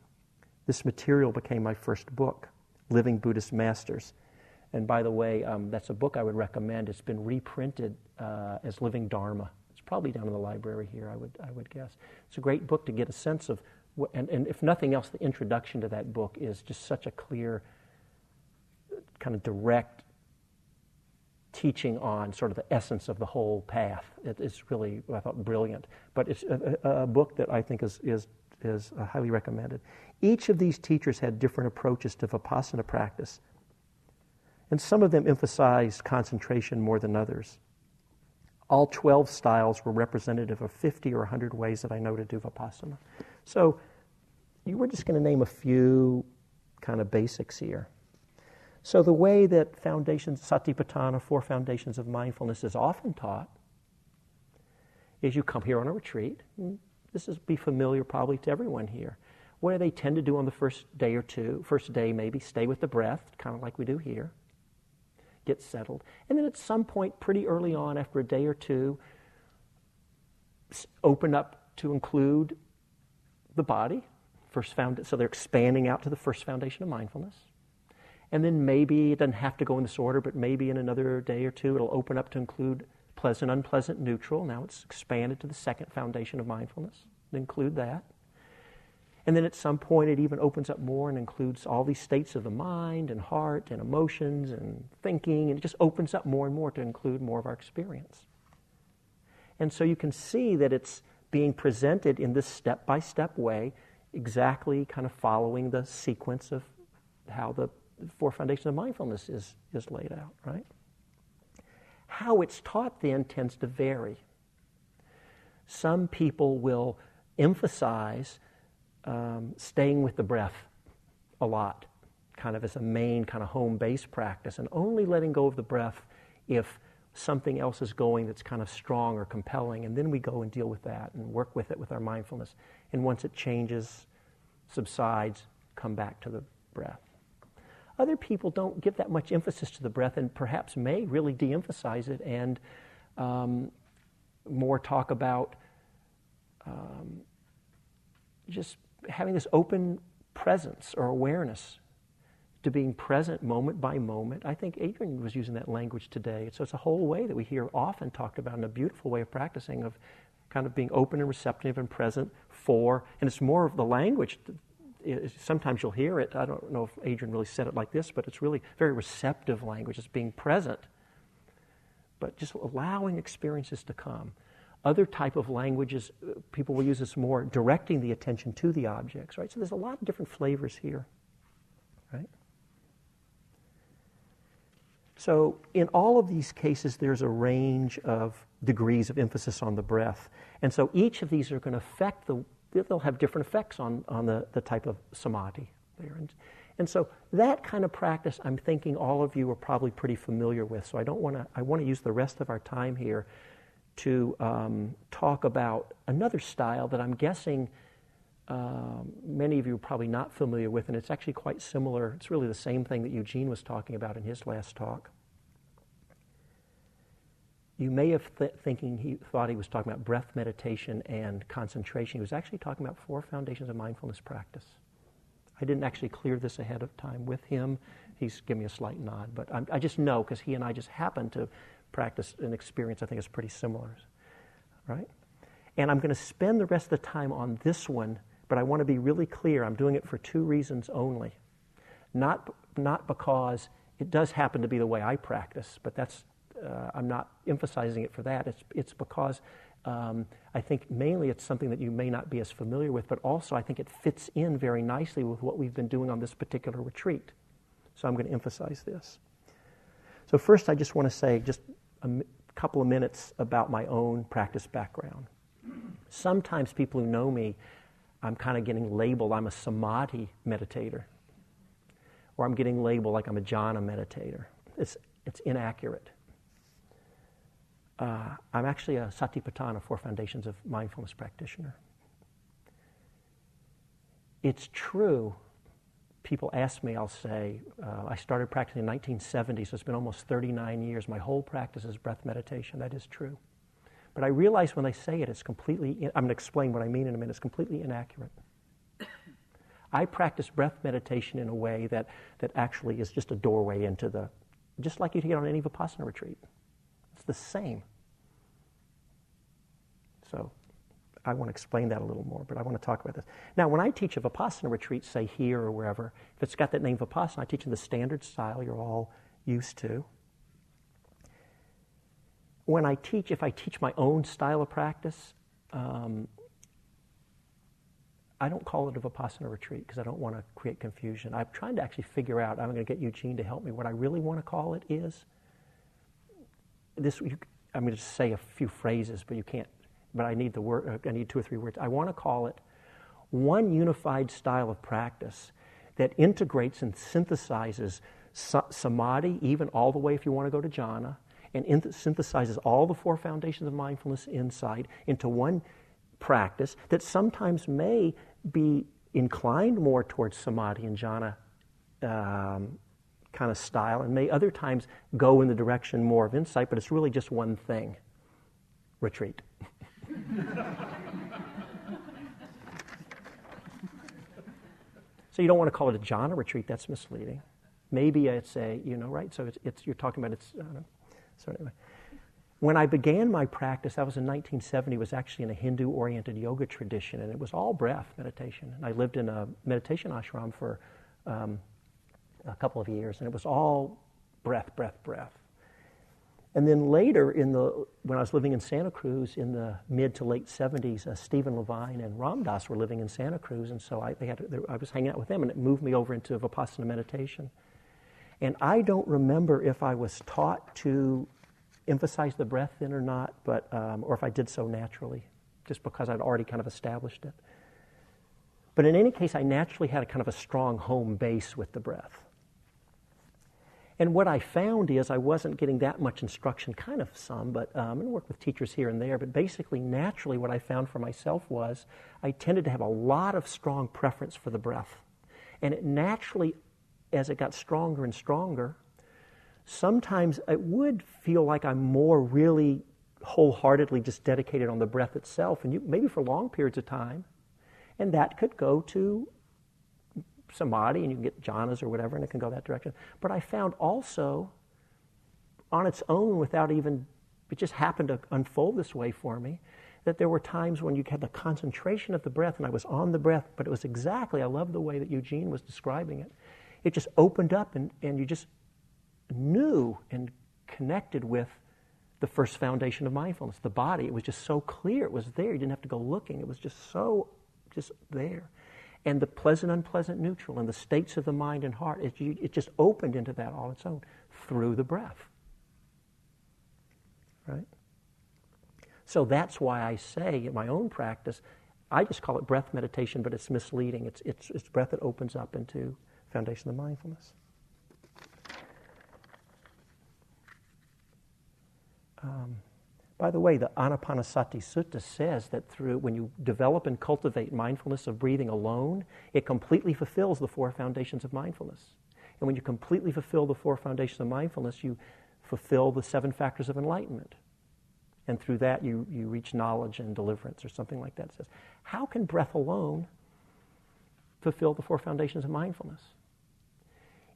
This material became my first book, Living Buddhist Masters. And by the way, um, that's a book I would recommend. It's been reprinted uh, as Living Dharma. It's probably down in the library here, I would, I would guess. It's a great book to get a sense of, and, and if nothing else, the introduction to that book is just such a clear, kind of direct teaching on sort of the essence of the whole path. It, it's really, I thought, brilliant. But it's a, a, a book that I think is, is, is uh, highly recommended. Each of these teachers had different approaches to Vipassana practice and some of them emphasized concentration more than others. All 12 styles were representative of 50 or 100 ways that I know to do Vipassana. So you were just going to name a few kind of basics here. So the way that foundations, Satipatthana, four foundations of mindfulness, is often taught is you come here on a retreat. Mm, this is be familiar probably to everyone here. What do they tend to do on the first day or two, first day, maybe stay with the breath, kind of like we do here get settled. And then at some point, pretty early on, after a day or two, open up to include the body. First found, it so they're expanding out to the first foundation of mindfulness. And then maybe it doesn't have to go in this order, but maybe in another day or two it'll open up to include pleasant, unpleasant, neutral. Now it's expanded to the second foundation of mindfulness. Include that. And then at some point, it even opens up more and includes all these states of the mind and heart and emotions and thinking, and it just opens up more and more to include more of our experience. And so you can see that it's being presented in this step by step way, exactly kind of following the sequence of how the four foundations of mindfulness is, is laid out, right? How it's taught then tends to vary. Some people will emphasize um, staying with the breath a lot, kind of as a main kind of home base practice, and only letting go of the breath if something else is going that's kind of strong or compelling, and then we go and deal with that and work with it with our mindfulness. And once it changes, subsides, come back to the breath. Other people don't give that much emphasis to the breath and perhaps may really de emphasize it and um, more talk about um, just having this open presence or awareness to being present moment by moment. I think Adrian was using that language today. So it's a whole way that we hear often talked about in a beautiful way of practicing of kind of being open and receptive and present for, and it's more of the language. Sometimes you'll hear it. I don't know if Adrian really said it like this, but it's really very receptive language. It's being present, but just allowing experiences to come. Other type of languages, uh, people will use this more directing the attention to the objects, right? So there's a lot of different flavors here, So in all of these cases, there's a range of degrees of emphasis on the breath. And so each of these are going to affect the, they'll have different effects on, on the, the type of samadhi there. And, and so that kind of practice, I'm thinking all of you are probably pretty familiar with. So I don't want to, I want to use the rest of our time here to um, talk about another style that I'm guessing um, many of you are probably not familiar with, and it's actually quite similar. It's really the same thing that Eugene was talking about in his last talk. You may have th- thinking he thought he was talking about breath meditation and concentration. He was actually talking about four foundations of mindfulness practice. I didn't actually clear this ahead of time with him. He's giving me a slight nod, but I'm, i just know because he and I just happened to practice and experience, I think, is pretty similar, right? And I'm going to spend the rest of the time on this one, but I want to be really clear. I'm doing it for two reasons only. Not, not because it does happen to be the way I practice, but that's, uh, I'm not emphasizing it for that. It's, it's because um, I think mainly it's something that you may not be as familiar with, but also I think it fits in very nicely with what we've been doing on this particular retreat. So I'm going to emphasize this. So, first, I just want to say just a couple of minutes about my own practice background. Sometimes people who know me, I'm kind of getting labeled, I'm a samadhi meditator. or I'm getting labeled like I'm a jhana meditator. It's, it's inaccurate. Uh, I'm actually a Satipatthana, Four Foundations of Mindfulness practitioner. It's true. People ask me, I'll say, uh, I started practicing in 1970, so it's been almost 39 years. My whole practice is breath meditation. That is true. But I realize when I say it, it's completely, in, I'm going to explain what I mean in a minute, it's completely inaccurate. I practice breath meditation in a way that, that actually is just a doorway into the, just like you get on any Vipassana retreat. It's the same. So I want to explain that a little more, but I want to talk about this. Now, when I teach a Vipassana retreat, say here or wherever, if it's got that name Vipassana, I teach in the standard style you're all used to. When I teach, if I teach my own style of practice, um, I don't call it a Vipassana retreat because I don't want to create confusion. I'm trying to actually figure out, I'm going to get Eugene to help me. What I really want to call it is this. You, I'm going to say a few phrases, but you can't, but I need the word, uh, I need two or three words. I want to call it one unified style of practice that integrates and synthesizes samadhi, even all the way if you want to go to jhana, and in- synthesizes all the four foundations of mindfulness insight into one practice that sometimes may be inclined more towards samadhi and jhana um, kind of style, and may other times go in the direction more of insight, but it's really just one thing retreat. <laughs> so you don't want to call it a jhana retreat, that's misleading. Maybe it's a, you know, right? So it's, it's you're talking about it's, so anyway. When I began my practice, that was in 1970, was actually in a Hindu oriented yoga tradition, and it was all breath meditation. And I lived in a meditation ashram for um, a couple of years, and it was all breath, breath, breath. And then later, in the, when I was living in Santa Cruz in the mid to late 70s, uh, Stephen Levine and Ram Dass were living in Santa Cruz, and so I, they had, they, I was hanging out with them, and it moved me over into Vipassana meditation. And I don't remember if I was taught to emphasize the breath in or not, but, um, or if I did so naturally, just because I'd already kind of established it. But in any case, I naturally had a kind of a strong home base with the breath. And what I found is I wasn't getting that much instruction, kind of some, but um, I worked with teachers here and there. But basically, naturally, what I found for myself was I tended to have a lot of strong preference for the breath. And it naturally, as it got stronger and stronger, sometimes it would feel like I'm more really wholeheartedly just dedicated on the breath itself, and you, maybe for long periods of time. And that could go to samadhi, and you can get jhanas or whatever, and it can go that direction. But I found also, on its own, without even, it just happened to unfold this way for me, that there were times when you had the concentration of the breath, and I was on the breath, but it was exactly, I love the way that Eugene was describing it. It just opened up, and, and you just knew and connected with the first foundation of mindfulness, the body. It was just so clear. It was there. You didn't have to go looking. It was just so, just there. And the pleasant, unpleasant, neutral, and the states of the mind and heart, it, it just opened into that all its own through the breath. Right? So that's why I say in my own practice, I just call it breath meditation, but it's misleading. It's, it's, it's breath that opens up into foundation of mindfulness. Um, by the way, the Anapanasati Sutta says that through when you develop and cultivate mindfulness of breathing alone, it completely fulfills the four foundations of mindfulness. And when you completely fulfill the four foundations of mindfulness, you fulfill the seven factors of enlightenment. And through that, you, you reach knowledge and deliverance, or something like that. It says, how can breath alone fulfill the four foundations of mindfulness?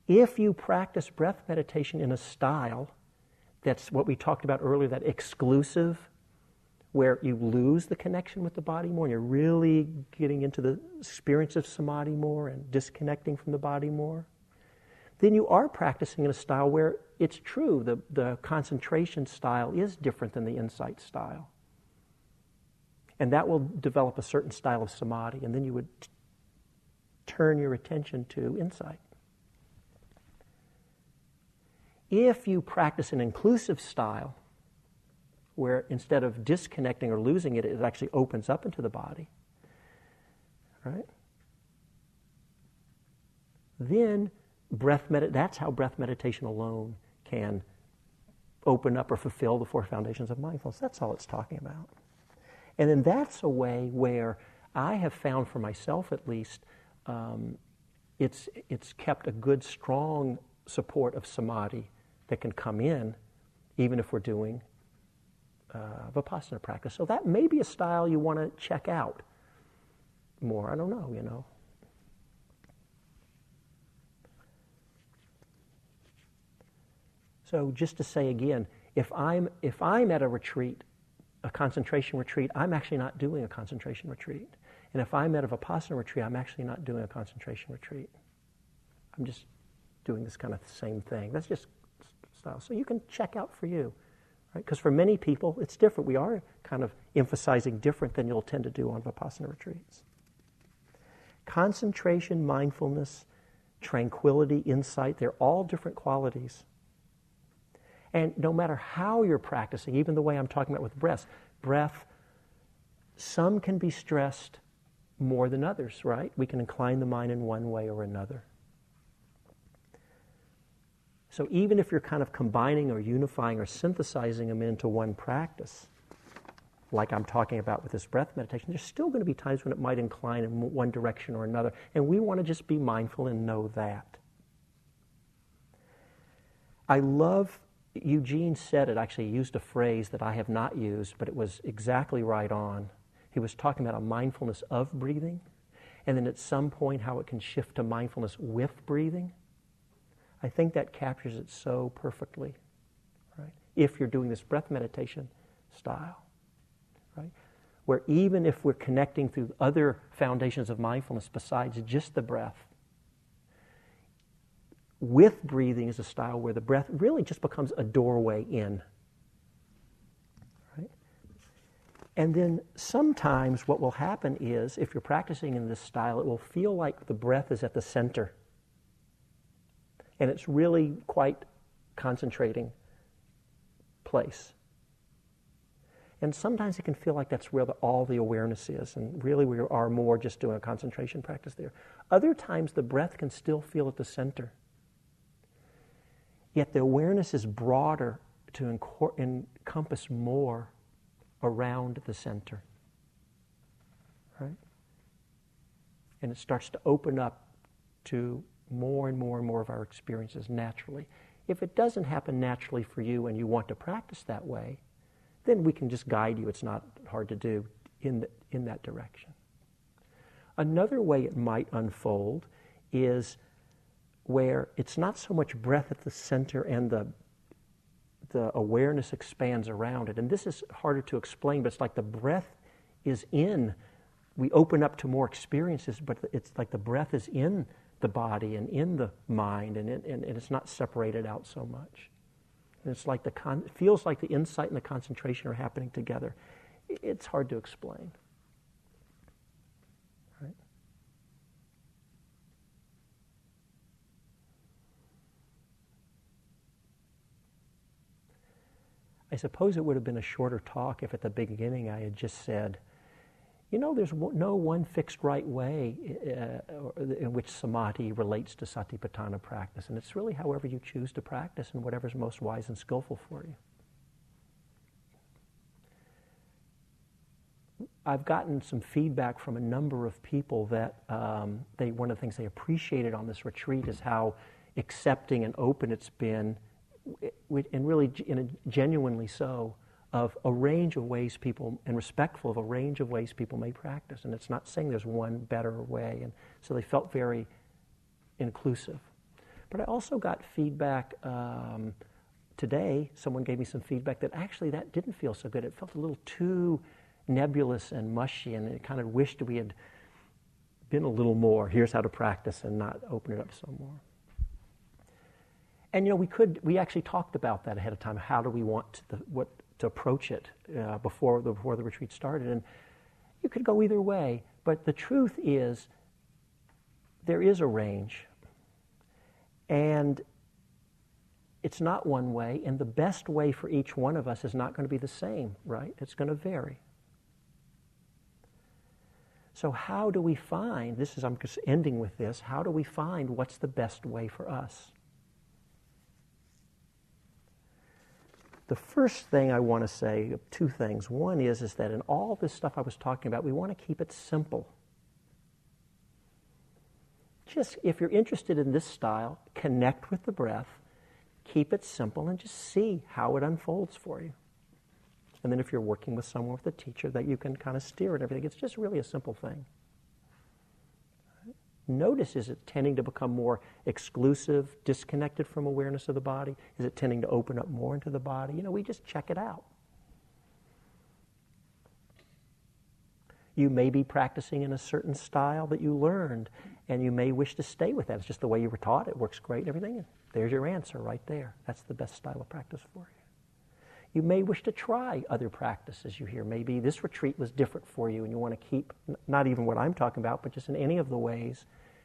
If you practice breath meditation in a style that's what we talked about earlier, that exclusive, where you lose the connection with the body more and you're really getting into the experience of samadhi more and disconnecting from the body more, then you are practicing in a style where it's true, the, the concentration style is different than the insight style. And that will develop a certain style of samadhi, and then you would t- turn your attention to insight. If you practice an inclusive style, where instead of disconnecting or losing it, it actually opens up into the body, right? Then breath med- that's how breath meditation alone can open up or fulfill the four foundations of mindfulness. That's all it's talking about. And then that's a way where I have found for myself at least, um, it's, it's kept a good, strong support of samadhi that can come in even if we're doing uh, vipassana practice. So that may be a style you want to check out more. I don't know, you know. So just to say again, if I'm if I'm at a retreat, a concentration retreat, I'm actually not doing a concentration retreat. And if I'm at a vipassana retreat, I'm actually not doing a concentration retreat. I'm just doing this kind of same thing. That's just So you can check out for you, right? Because for many people, it's different. We are kind of emphasizing different than you'll tend to do on vipassana retreats. Concentration, mindfulness, tranquility, insight, they're all different qualities. And no matter how you're practicing, even the way I'm talking about with breath, breath, some can be stressed more than others, right? We can incline the mind in one way or another. So even if you're kind of combining or unifying or synthesizing them into one practice, like I'm talking about with this breath meditation, there's still going to be times when it might incline in one direction or another. And we want to just be mindful and know that. I love Eugene said it, actually used a phrase that I have not used, but it was exactly right on. He was talking about a mindfulness of breathing, and then at some point how it can shift to mindfulness with breathing. I think that captures it so perfectly, right? If you're doing this breath meditation style, right? Where even if we're connecting through other foundations of mindfulness besides just the breath, with breathing is a style where the breath really just becomes a doorway in. Right? And then sometimes what will happen is, if you're practicing in this style, it will feel like the breath is at the center. And it's really quite concentrating place. And sometimes it can feel like that's where the, all the awareness is, and really we are more just doing a concentration practice there. Other times the breath can still feel at the center. Yet the awareness is broader to encompass more around the center. Right? And it starts to open up to more and more and more of our experiences naturally. If it doesn't happen naturally for you and you want to practice that way, then we can just guide you. It's not hard to do in, the, in that direction. Another way it might unfold is where it's not so much breath at the center and the the awareness expands around it. And this is harder to explain, but it's like the breath is in. We open up to more experiences, but it's like the breath is in the body and in the mind, and, it, and, and it's not separated out so much. And it's like the con- it feels like the insight and the concentration are happening together. It's hard to explain. I suppose it would have been a shorter talk if at the beginning I had just said, you know, there's no one fixed right way uh, in which samadhi relates to satipatthana practice, and it's really however you choose to practice and whatever's most wise and skillful for you. I've gotten some feedback from a number of people that um, they, one of the things they appreciated on this retreat is how accepting and open it's been and really genuinely so, of a range of ways people, and respectful of a range of ways people may practice. And it's not saying there's one better way. And so they felt very inclusive. But I also got feedback um, today. Someone gave me some feedback that actually that didn't feel so good. It felt a little too nebulous and mushy, and it kind of wished we had been a little more. Here's how to practice, and not open it up so more. And you know, we could we actually talked about that ahead of time. How do we want the, what to approach it uh, before the before the retreat started? And you could go either way. But the truth is, there is a range, and it's not one way. And the best way for each one of us is not going to be the same, right? It's going to vary. So, how do we find this? Is I'm just ending with this. How do we find what's the best way for us? The first thing I want to say, two things. One is, is that in all this stuff I was talking about, we want to keep it simple. Just if you're interested in this style, connect with the breath, keep it simple, and just see how it unfolds for you. And then if you're working with someone with a teacher, that you can kind of steer and everything. It's just really a simple thing. Notice is it tending to become more exclusive, disconnected from awareness of the body? Is it tending to open up more into the body? You know, we just check it out. You may be practicing in a certain style that you learned, and you may wish to stay with that. It's just the way you were taught. It works great and everything. There's your answer right there. That's the best style of practice for you. You may wish to try other practices you hear. Maybe this retreat was different for you and you want to keep, not even what I'm talking about, but just in any of the ways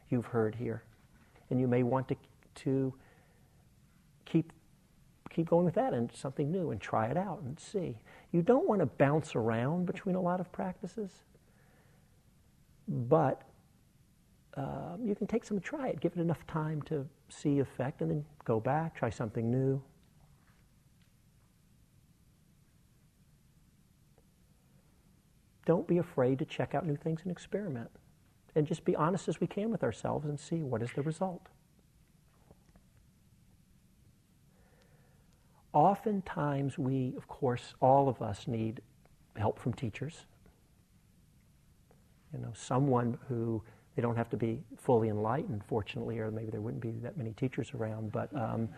you've heard here. And you may want to, to keep, keep going with that and something new and try it out and see. You don't want to bounce around between a lot of practices, but um, you can take some and try it. Give it enough time to see effect and then go back, try something new. Don't be afraid to check out new things and experiment. And just be honest as we can with ourselves and see what is the result. Oftentimes, we, of course, all of us need help from teachers. You know, someone who they don't have to be fully enlightened, fortunately, or maybe there wouldn't be that many teachers around, but um,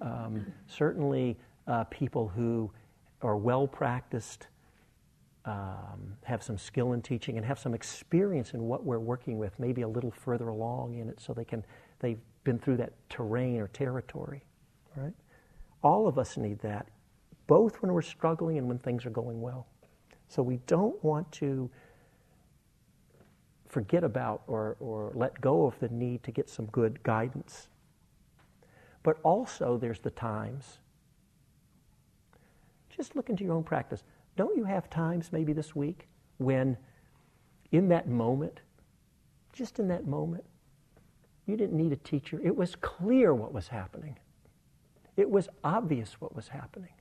um, certainly uh, people who are well practiced um, have some skill in teaching and have some experience in what we're working with, maybe a little further along in it, so they can they've been through that terrain or territory. Right? All of us need that, both when we're struggling and when things are going well. So we don't want to forget about or, or let go of the need to get some good guidance. But also, there's the times. Just look into your own practice. Don't you have times, maybe this week, when in that moment, just in that moment, you didn't need a teacher? It was clear what was happening, it was obvious what was happening.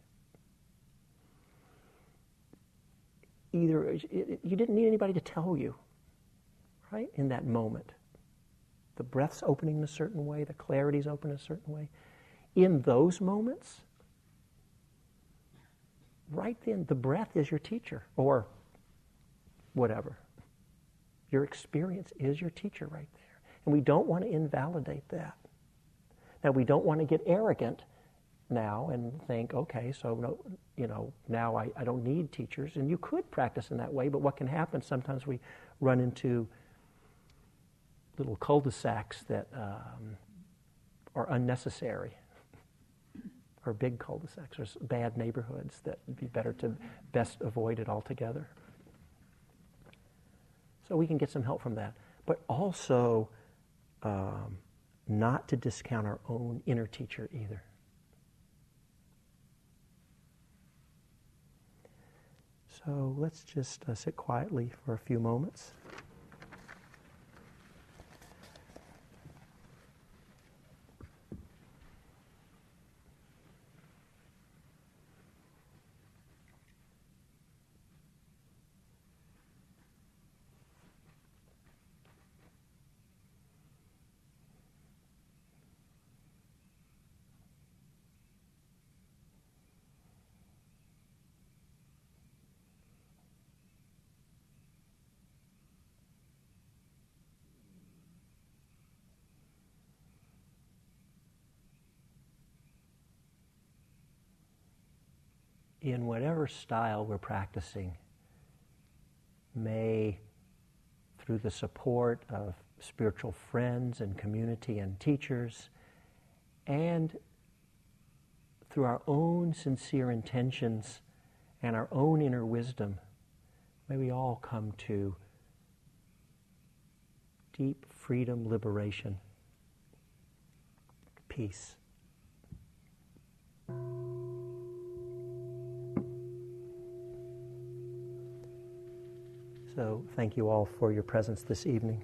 Either you didn't need anybody to tell you, right, in that moment. The breath's opening in a certain way, the clarity's open a certain way. In those moments, right then, the breath is your teacher, or whatever. Your experience is your teacher right there. And we don't want to invalidate that. Now, we don't want to get arrogant now and think, okay, so no, you know, now I, I don't need teachers. And you could practice in that way, but what can happen? Sometimes we run into little cul-de-sacs that um, are unnecessary or big cul-de-sacs or bad neighborhoods that would be better to best avoid it altogether. So we can get some help from that. But also, um, not to discount our own inner teacher either. So let's just uh, sit quietly for a few moments. In whatever style we're practicing, may, through the support of spiritual friends and community and teachers, and through our own sincere intentions and our own inner wisdom, may we all come to deep freedom, liberation, peace. So thank you all for your presence this evening.